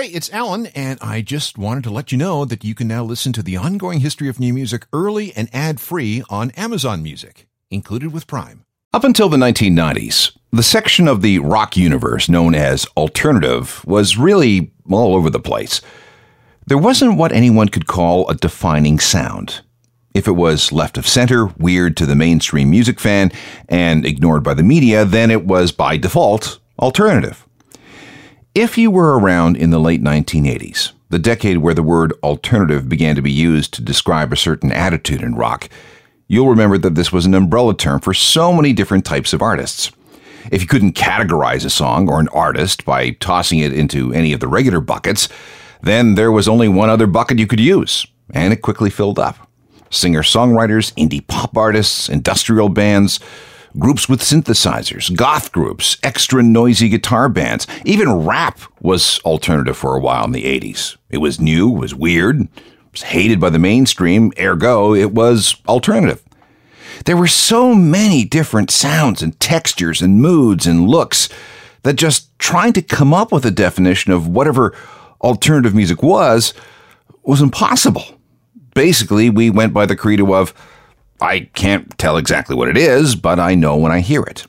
Hey, it's Alan, and I just wanted to let you know that you can now listen to the ongoing history of new music early and ad free on Amazon Music, included with Prime. Up until the 1990s, the section of the rock universe known as alternative was really all over the place. There wasn't what anyone could call a defining sound. If it was left of center, weird to the mainstream music fan, and ignored by the media, then it was by default alternative. If you were around in the late 1980s, the decade where the word alternative began to be used to describe a certain attitude in rock, you'll remember that this was an umbrella term for so many different types of artists. If you couldn't categorize a song or an artist by tossing it into any of the regular buckets, then there was only one other bucket you could use, and it quickly filled up. Singer songwriters, indie pop artists, industrial bands, groups with synthesizers, goth groups, extra noisy guitar bands. Even rap was alternative for a while in the 80s. It was new, it was weird, it was hated by the mainstream, ergo, it was alternative. There were so many different sounds and textures and moods and looks that just trying to come up with a definition of whatever alternative music was was impossible. Basically, we went by the credo of I can't tell exactly what it is, but I know when I hear it.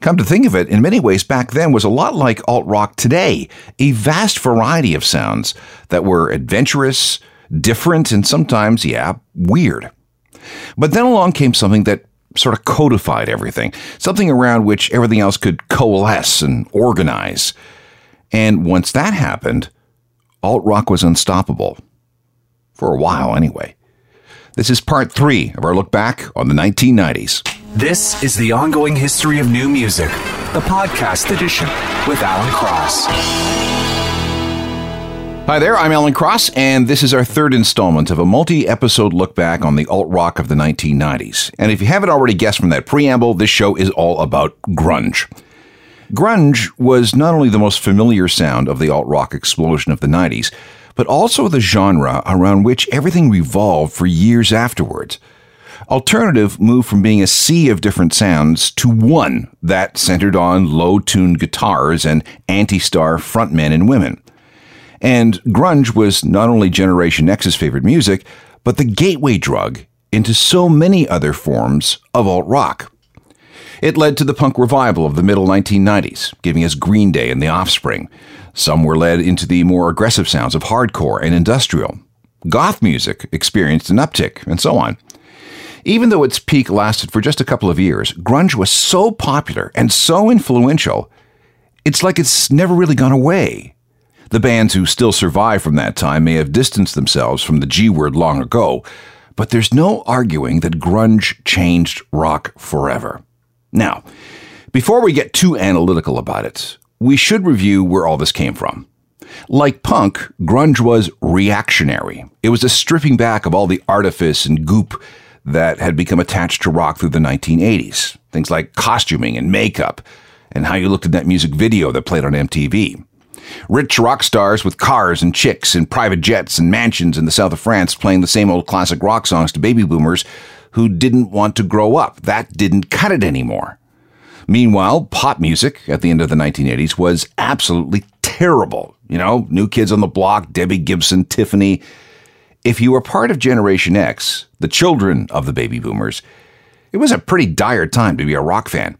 Come to think of it, in many ways, back then was a lot like alt rock today a vast variety of sounds that were adventurous, different, and sometimes, yeah, weird. But then along came something that sort of codified everything, something around which everything else could coalesce and organize. And once that happened, alt rock was unstoppable. For a while, anyway. This is part three of our look back on the 1990s. This is the ongoing history of new music, the podcast edition with Alan Cross. Hi there, I'm Alan Cross, and this is our third installment of a multi episode look back on the alt rock of the 1990s. And if you haven't already guessed from that preamble, this show is all about grunge. Grunge was not only the most familiar sound of the alt rock explosion of the 90s, but also the genre around which everything revolved for years afterwards. Alternative moved from being a sea of different sounds to one that centered on low tuned guitars and anti star frontmen and women. And grunge was not only Generation X's favorite music, but the gateway drug into so many other forms of alt rock. It led to the punk revival of the middle 1990s, giving us Green Day and The Offspring, some were led into the more aggressive sounds of hardcore and industrial. Goth music experienced an uptick, and so on. Even though its peak lasted for just a couple of years, grunge was so popular and so influential, it's like it's never really gone away. The bands who still survive from that time may have distanced themselves from the G word long ago, but there's no arguing that grunge changed rock forever. Now, before we get too analytical about it, we should review where all this came from. Like punk, grunge was reactionary. It was a stripping back of all the artifice and goop that had become attached to rock through the 1980s. Things like costuming and makeup, and how you looked at that music video that played on MTV. Rich rock stars with cars and chicks and private jets and mansions in the south of France playing the same old classic rock songs to baby boomers who didn't want to grow up. That didn't cut it anymore. Meanwhile, pop music at the end of the 1980s was absolutely terrible. You know, New Kids on the Block, Debbie Gibson, Tiffany. If you were part of Generation X, the children of the baby boomers, it was a pretty dire time to be a rock fan.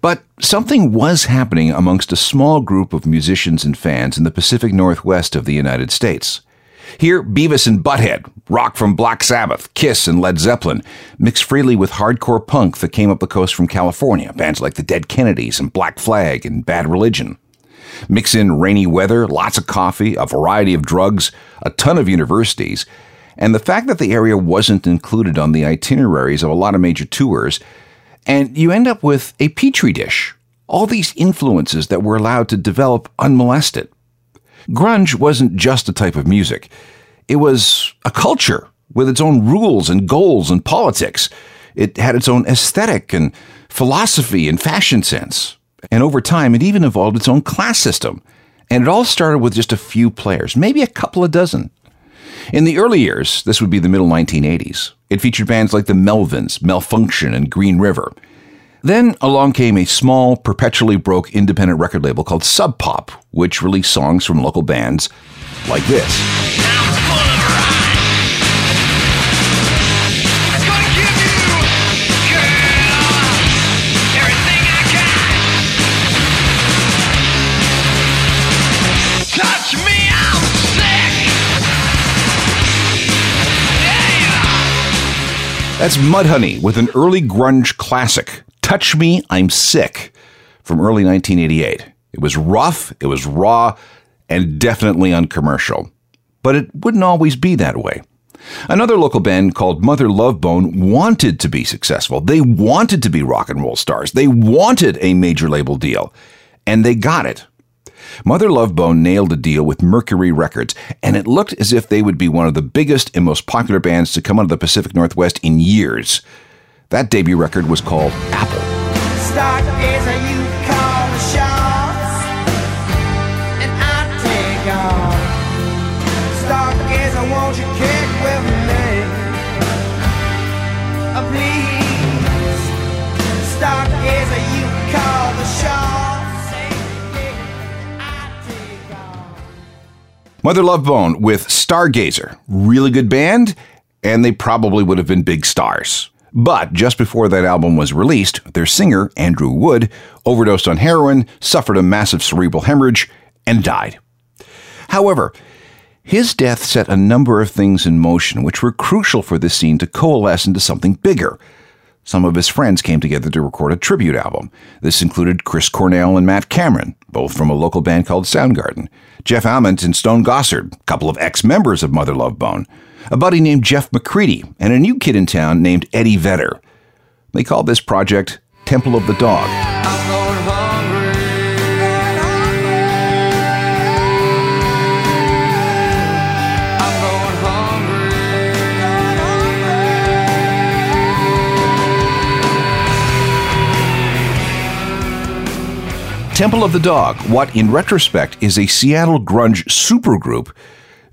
But something was happening amongst a small group of musicians and fans in the Pacific Northwest of the United States. Here, Beavis and Butthead, rock from Black Sabbath, Kiss, and Led Zeppelin, mixed freely with hardcore punk that came up the coast from California, bands like the Dead Kennedys and Black Flag and Bad Religion. Mix in rainy weather, lots of coffee, a variety of drugs, a ton of universities, and the fact that the area wasn't included on the itineraries of a lot of major tours, and you end up with a petri dish. All these influences that were allowed to develop unmolested. Grunge wasn't just a type of music, it was a culture with its own rules and goals and politics. It had its own aesthetic and philosophy and fashion sense. And over time, it even evolved its own class system. And it all started with just a few players, maybe a couple of dozen. In the early years, this would be the middle 1980s, it featured bands like the Melvins, Malfunkshun, and Green River. Then along came a small, perpetually broke independent record label called Sub Pop, which released songs from local bands like this. That's Mudhoney with an early grunge classic, Touch Me, I'm Sick, from early 1988. It was rough, it was raw, and definitely uncommercial. But it wouldn't always be that way. Another local band called Mother Love Bone wanted to be successful. They wanted to be rock and roll stars. They wanted a major label deal. And they got it. Mother Love Bone nailed a deal with Mercury Records, and it looked as if they would be one of the biggest and most popular bands to come out of the Pacific Northwest in years. That debut record was called Apple. Mother Love Bone with Stargazer. Really good band, and they probably would have been big stars. But just before that album was released, their singer, Andrew Wood, overdosed on heroin, suffered a massive cerebral hemorrhage, and died. However, his death set a number of things in motion which were crucial for this scene to coalesce into something bigger. Some of his friends came together to record a tribute album. This included Chris Cornell and Matt Cameron, both from a local band called Soundgarden, Jeff Ament and Stone Gossard, a couple of ex members of Mother Love Bone, a buddy named Jeff McCready, and a new kid in town named Eddie Vedder. They called this project Temple of the Dog. Temple of the Dog, what in retrospect is a Seattle grunge supergroup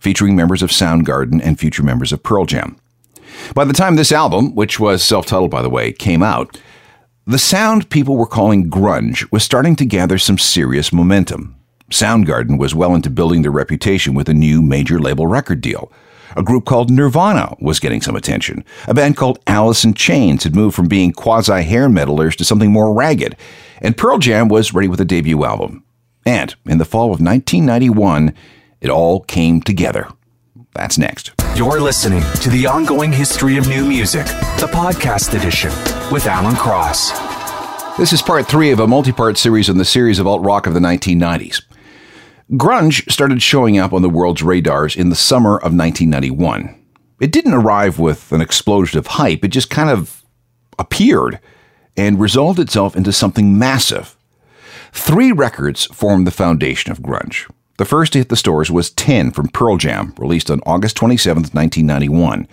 featuring members of Soundgarden and future members of Pearl Jam. By the time this album, which was self titled by the way, came out, the sound people were calling grunge was starting to gather some serious momentum. Soundgarden was well into building their reputation with a new major label record deal. A group called Nirvana was getting some attention. A band called Alice in Chains had moved from being quasi hair metalers to something more ragged. And Pearl Jam was ready with a debut album. And in the fall of 1991, it all came together. That's next. You're listening to The Ongoing History of New Music, the podcast edition with Alan Cross. This is part three of a multi part series on the series of alt rock of the 1990s. Grunge started showing up on the world's radars in the summer of 1991. It didn't arrive with an explosion of hype, it just kind of appeared and resolved itself into something massive. Three records formed the foundation of grunge. The first to hit the stores was 10 from Pearl Jam, released on August 27, 1991.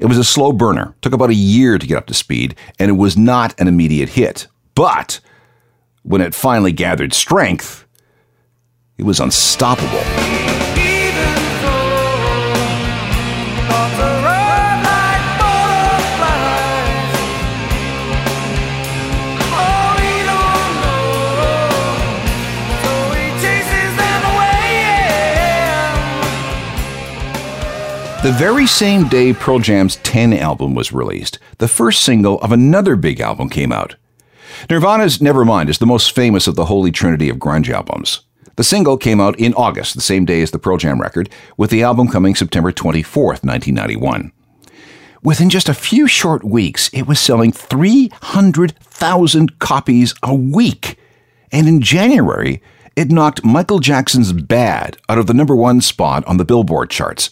It was a slow burner, took about a year to get up to speed, and it was not an immediate hit. But when it finally gathered strength, it was unstoppable. The very same day Pearl Jam's 10 album was released, the first single of another big album came out. Nirvana's Nevermind is the most famous of the holy trinity of grunge albums. The single came out in August, the same day as the Pearl Jam record, with the album coming September 24th, 1991. Within just a few short weeks, it was selling 300,000 copies a week. And in January, it knocked Michael Jackson's Bad out of the number one spot on the Billboard charts.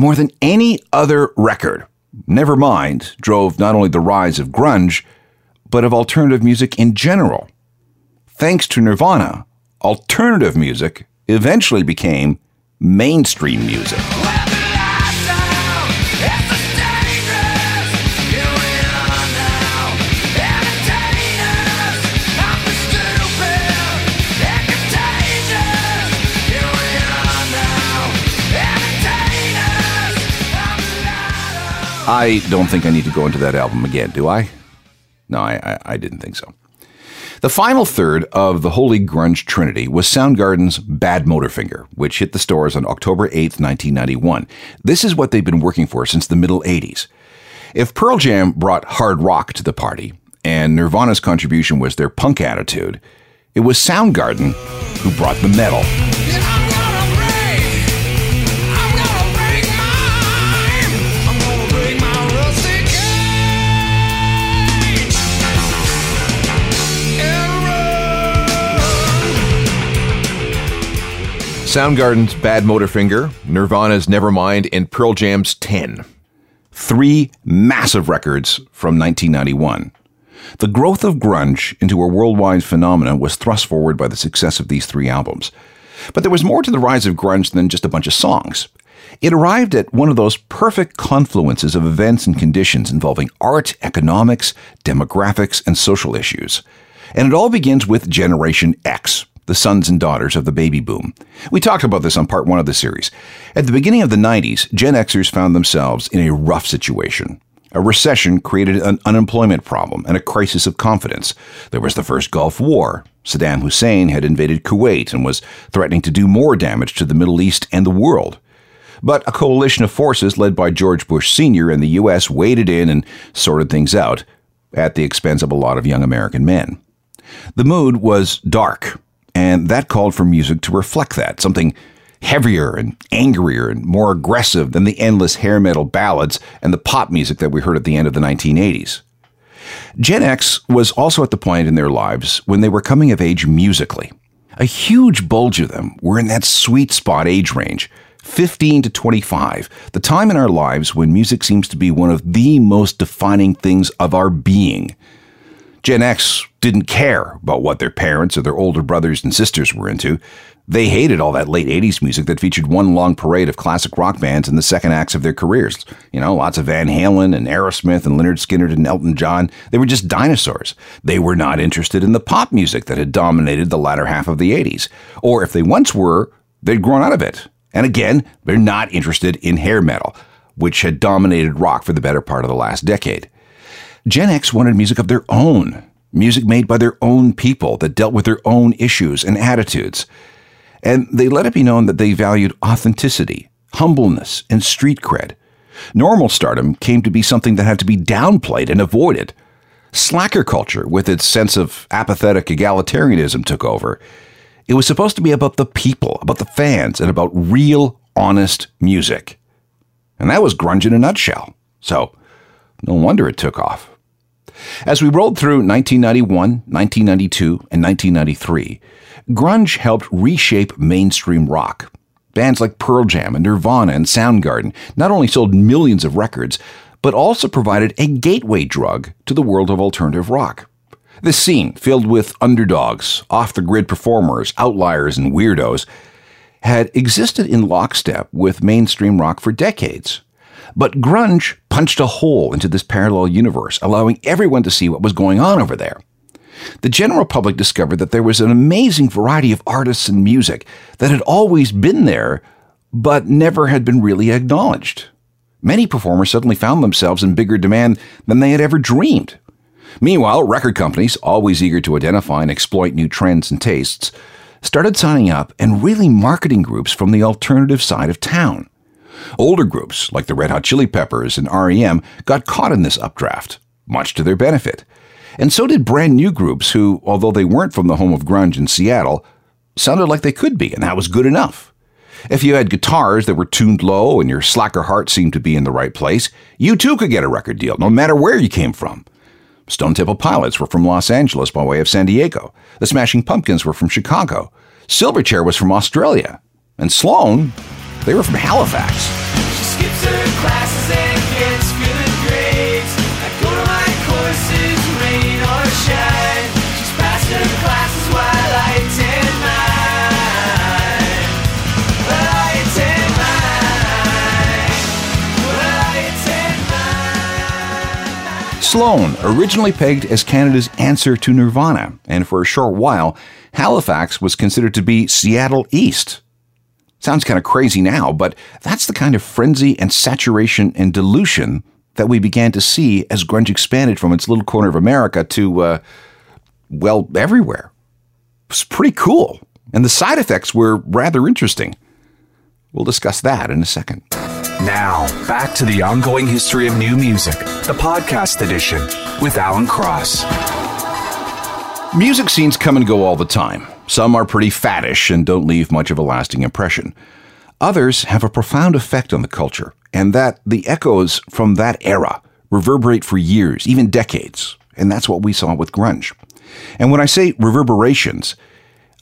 More than any other record, Nevermind drove not only the rise of grunge, but of alternative music in general. Thanks to Nirvana, alternative music eventually became mainstream music. I don't think I need to go into that album again, do I? No, I, I, I didn't think so. The final third of the Holy Grunge Trinity was Soundgarden's Badmotorfinger, which hit the stores on October 8, 1991. This is what they've been working for since the middle 80s. If Pearl Jam brought hard rock to the party, and Nirvana's contribution was their punk attitude, it was Soundgarden who brought the metal. Soundgarden's Badmotorfinger, Nirvana's Nevermind, and Pearl Jam's 10. Three massive records from 1991. The growth of grunge into a worldwide phenomenon was thrust forward by the success of these three albums. But there was more to the rise of grunge than just a bunch of songs. It arrived at one of those perfect confluences of events and conditions involving art, economics, demographics, and social issues. And it all begins with Generation X, the sons and daughters of the baby boom. We talked about this on part one of the series. At the beginning of the 90s, Gen Xers found themselves in a rough situation. A recession created an unemployment problem and a crisis of confidence. There was the first Gulf War. Saddam Hussein had invaded Kuwait and was threatening to do more damage to the Middle East and the world. But a coalition of forces led by George Bush Sr. and the U.S. waded in and sorted things out at the expense of a lot of young American men. The mood was dark, and that called for music to reflect that, something heavier and angrier and more aggressive than the endless hair metal ballads and the pop music that we heard at the end of the 1980s. Gen X was also at the point in their lives when they were coming of age musically. A huge bulge of them were in that sweet spot age range, 15 to 25, the time in our lives when music seems to be one of the most defining things of our being. Gen X didn't care about what their parents or their older brothers and sisters were into. They hated all that late 80s music that featured one long parade of classic rock bands in the second acts of their careers. You know, lots of Van Halen and Aerosmith and Lynyrd Skynyrd and Elton John. They were just dinosaurs. They were not interested in the pop music that had dominated the latter half of the 80s. Or if they once were, they'd grown out of it. And again, they're not interested in hair metal, which had dominated rock for the better part of the last decade. Gen X wanted music of their own, music made by their own people that dealt with their own issues and attitudes. And they let it be known that they valued authenticity, humbleness, and street cred. Normal stardom came to be something that had to be downplayed and avoided. Slacker culture, with its sense of apathetic egalitarianism, took over. It was supposed to be about the people, about the fans, and about real, honest music. And that was grunge in a nutshell. So, no wonder it took off. As we rolled through 1991, 1992, and 1993, grunge helped reshape mainstream rock. Bands like Pearl Jam and Nirvana and Soundgarden not only sold millions of records, but also provided a gateway drug to the world of alternative rock. This scene, filled with underdogs, off the grid performers, outliers, and weirdos, had existed in lockstep with mainstream rock for decades. But grunge punched a hole into this parallel universe, allowing everyone to see what was going on over there. The general public discovered that there was an amazing variety of artists and music that had always been there, but never had been really acknowledged. Many performers suddenly found themselves in bigger demand than they had ever dreamed. Meanwhile, record companies, always eager to identify and exploit new trends and tastes, started signing up and really marketing groups from the alternative side of town. Older groups, like the Red Hot Chili Peppers and REM, got caught in this updraft, much to their benefit. And so did brand new groups who, although they weren't from the home of grunge in Seattle, sounded like they could be, and that was good enough. If you had guitars that were tuned low and your slacker heart seemed to be in the right place, you too could get a record deal, no matter where you came from. Stone Temple Pilots were from Los Angeles by way of San Diego. The Smashing Pumpkins were from Chicago. Silverchair was from Australia. And Sloan, they were from Halifax. Sloan, originally pegged as Canada's answer to Nirvana, and for a short while, Halifax was considered to be Seattle East. Sounds kind of crazy now, but that's the kind of frenzy and saturation and dilution that we began to see as grunge expanded from its little corner of America to, uh, well, everywhere. It was pretty cool. And the side effects were rather interesting. We'll discuss that in a second. Now, back to the ongoing history of new music, the podcast edition with Alan Cross. Music scenes come and go all the time. Some are pretty faddish and don't leave much of a lasting impression. Others have a profound effect on the culture, and that the echoes from that era reverberate for years, even decades. And that's what we saw with grunge. And when I say reverberations,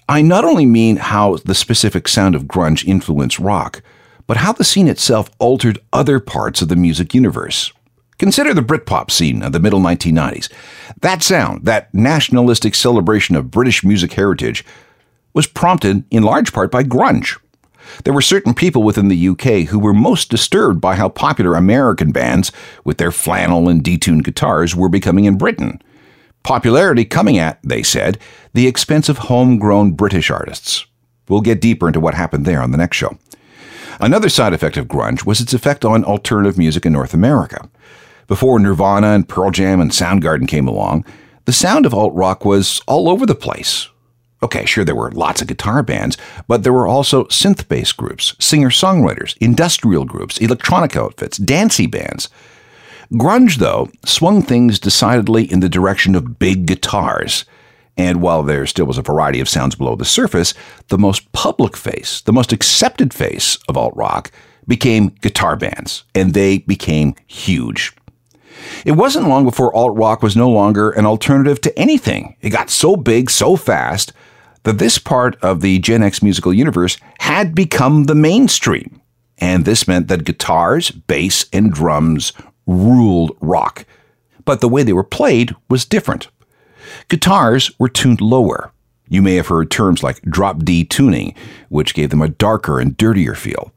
I not only mean how the specific sound of grunge influenced rock, but how the scene itself altered other parts of the music universe. Consider the Britpop scene of the middle 1990s. That sound, that nationalistic celebration of British music heritage, was prompted in large part by grunge. There were certain people within the UK who were most disturbed by how popular American bands, with their flannel and detuned guitars, were becoming in Britain. Popularity coming at, they said, the expense of homegrown British artists. We'll get deeper into what happened there on the next show. Another side effect of grunge was its effect on alternative music in North America. Before Nirvana and Pearl Jam and Soundgarden came along, the sound of alt rock was all over the place. Okay, sure, there were lots of guitar bands, but there were also synth based groups, singer songwriters, industrial groups, electronic outfits, dancey bands. Grunge, though, swung things decidedly in the direction of big guitars and while there still was a variety of sounds below the surface, the most public face, the most accepted face of alt rock became guitar bands, and they became huge. It wasn't long before alt rock was no longer an alternative to anything. It got so big so fast that this part of the Gen X musical universe had become the mainstream. And this meant that guitars, bass, and drums ruled rock. But the way they were played was different. Guitars were tuned lower. You may have heard terms like drop D tuning, which gave them a darker and dirtier feel.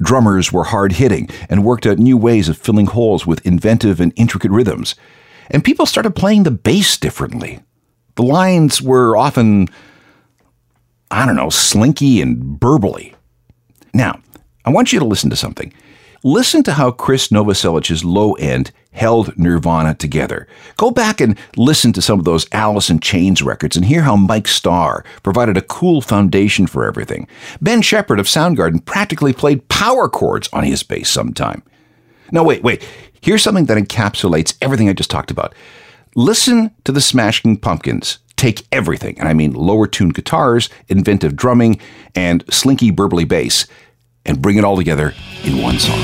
Drummers were hard hitting and worked out new ways of filling holes with inventive and intricate rhythms. And people started playing the bass differently. The lines were often, I don't know, slinky and burbly. Now, I want you to listen to something. Listen to how Chris Novoselic's low end held Nirvana together. Go back and listen to some of those Alice in Chains records and hear how Mike Starr provided a cool foundation for everything. Ben Shepherd of Soundgarden practically played power chords on his bass sometime. Now, wait, wait. Here's something that encapsulates everything I just talked about. Listen to the Smashing Pumpkins take everything, and I mean lower tuned guitars, inventive drumming, and slinky burbly bass, and bring it all together in one song.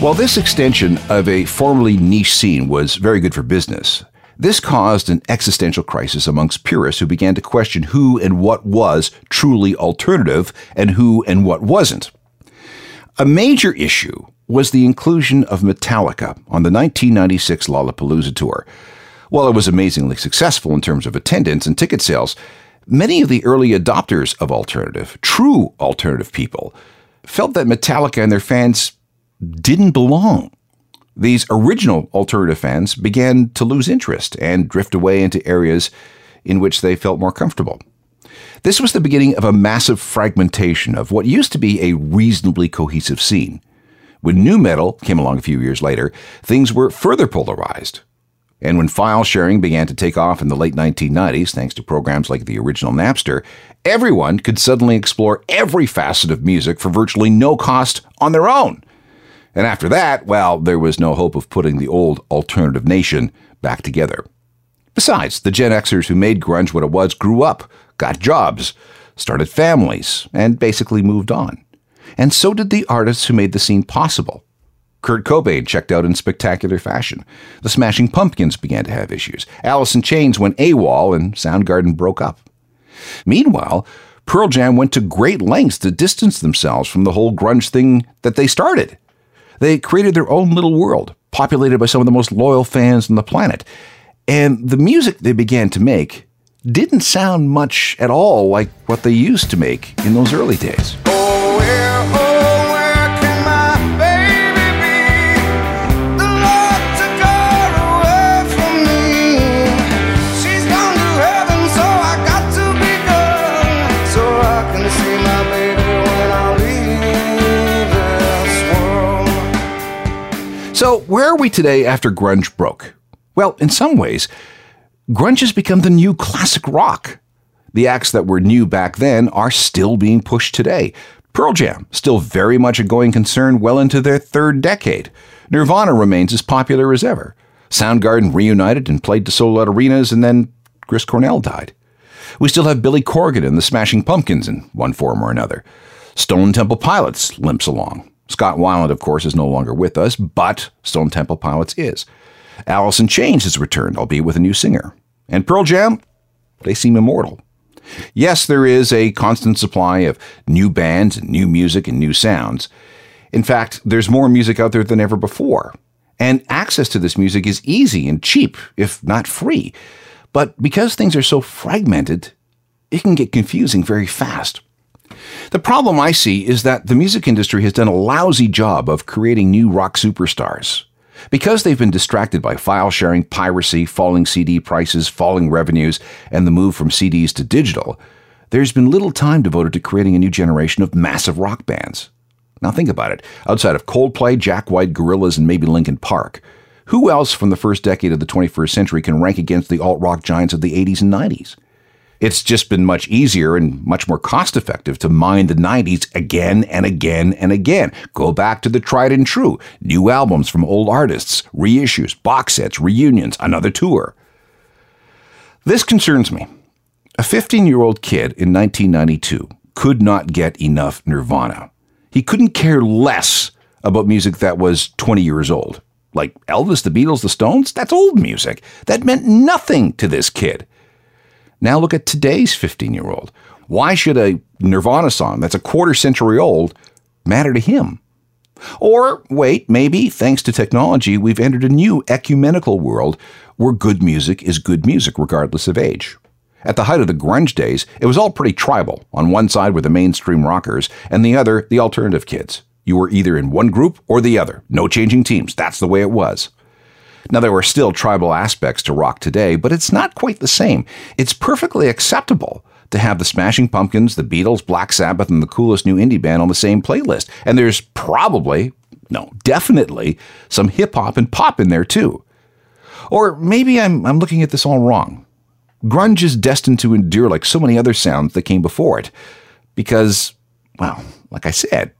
While this extension of a formerly niche scene was very good for business, this caused an existential crisis amongst purists who began to question who and what was truly alternative and who and what wasn't. A major issue was the inclusion of Metallica on the 1996 Lollapalooza tour. While it was amazingly successful in terms of attendance and ticket sales, many of the early adopters of alternative, true alternative people, felt that Metallica and their fans didn't belong these original alternative fans began to lose interest and drift away into areas in which they felt more comfortable. This was the beginning of a massive fragmentation of what used to be a reasonably cohesive scene. When nu metal came along a few years later, things were further polarized. And when file sharing began to take off in the late 1990s, thanks to programs like the original Napster, everyone could suddenly explore every facet of music for virtually no cost on their own. And after that, well, there was no hope of putting the old alternative nation back together. Besides, the Gen Xers who made grunge what it was grew up, got jobs, started families, and basically moved on. And so did the artists who made the scene possible. Kurt Cobain checked out in spectacular fashion. The Smashing Pumpkins began to have issues. Alice in Chains went AWOL, and Soundgarden broke up. Meanwhile, Pearl Jam went to great lengths to distance themselves from the whole grunge thing that they started. They created their own little world, populated by some of the most loyal fans on the planet. And the music they began to make didn't sound much at all like what they used to make in those early days. Oh, oh, where are we today after grunge broke? Well, in some ways, grunge has become the new classic rock. The acts that were new back then are still being pushed today. Pearl Jam, still very much a going concern well into their third decade. Nirvana remains as popular as ever. Soundgarden reunited and played to sold out arenas, and then Chris Cornell died. We still have Billy Corgan and the Smashing Pumpkins in one form or another. Stone Temple Pilots limps along. Scott Weiland, of course, is no longer with us, but Stone Temple Pilots is. In Chains has returned, albeit with a new singer. And Pearl Jam, they seem immortal. Yes, there is a constant supply of new bands and new music and new sounds. In fact, there's more music out there than ever before. And access to this music is easy and cheap, if not free. But because things are so fragmented, it can get confusing very fast. The problem I see is that the music industry has done a lousy job of creating new rock superstars. Because they've been distracted by file sharing, piracy, falling CD prices, falling revenues, and the move from CDs to digital, there's been little time devoted to creating a new generation of massive rock bands. Now think about it. Outside of Coldplay, Jack White, Gorillaz, and maybe Linkin Park, who else from the first decade of the 21st century can rank against the alt rock giants of the 80s and 90s? It's just been much easier and much more cost effective to mine the 90s again and again and again. Go back to the tried and true. New albums from old artists, reissues, box sets, reunions, another tour. This concerns me. A 15 year old kid in 1992 could not get enough Nirvana. He couldn't care less about music that was 20 years old. Like Elvis, the Beatles, the Stones, that's old music. That meant nothing to this kid. Now look at today's 15 year old. Why should a Nirvana song that's a quarter century old matter to him? Or wait, maybe thanks to technology, we've entered a new ecumenical world where good music is good music regardless of age. At the height of the grunge days, it was all pretty tribal. On one side were the mainstream rockers, and the other, the alternative kids. You were either in one group or the other. No changing teams. That's the way it was. Now, there are still tribal aspects to rock today, but it's not quite the same. It's perfectly acceptable to have the Smashing Pumpkins, the Beatles, Black Sabbath, and the coolest new indie band on the same playlist. And there's probably, no, definitely, some hip hop and pop in there too. Or maybe I'm, I'm looking at this all wrong. Grunge is destined to endure like so many other sounds that came before it. Because, well, like I said,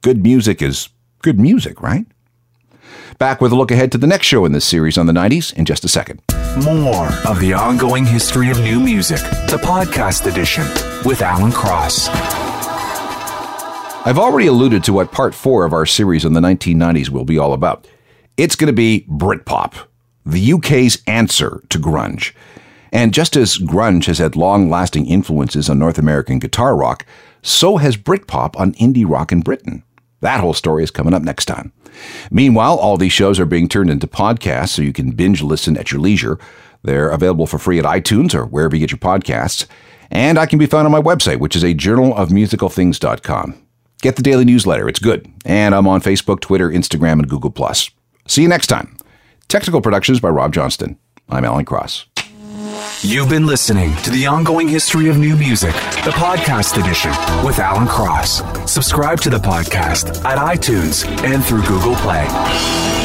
good music is good music, right? Back with a look ahead to the next show in this series on the 90s in just a second. More of the ongoing history of new music, the podcast edition with Alan Cross. I've already alluded to what part four of our series on the 1990s will be all about. It's going to be Britpop, the UK's answer to grunge. And just as grunge has had long lasting influences on North American guitar rock, so has Britpop on indie rock in Britain. That whole story is coming up next time. Meanwhile, all these shows are being turned into podcasts so you can binge listen at your leisure. They're available for free at iTunes or wherever you get your podcasts. And I can be found on my website, which is ajournalofmusicalthings.com. Get the daily newsletter, it's good. And I'm on Facebook, Twitter, Instagram, and Google. See you next time. Technical Productions by Rob Johnston. I'm Alan Cross. You've been listening to the ongoing history of new music, the podcast edition with Alan Cross. Subscribe to the podcast at iTunes and through Google Play.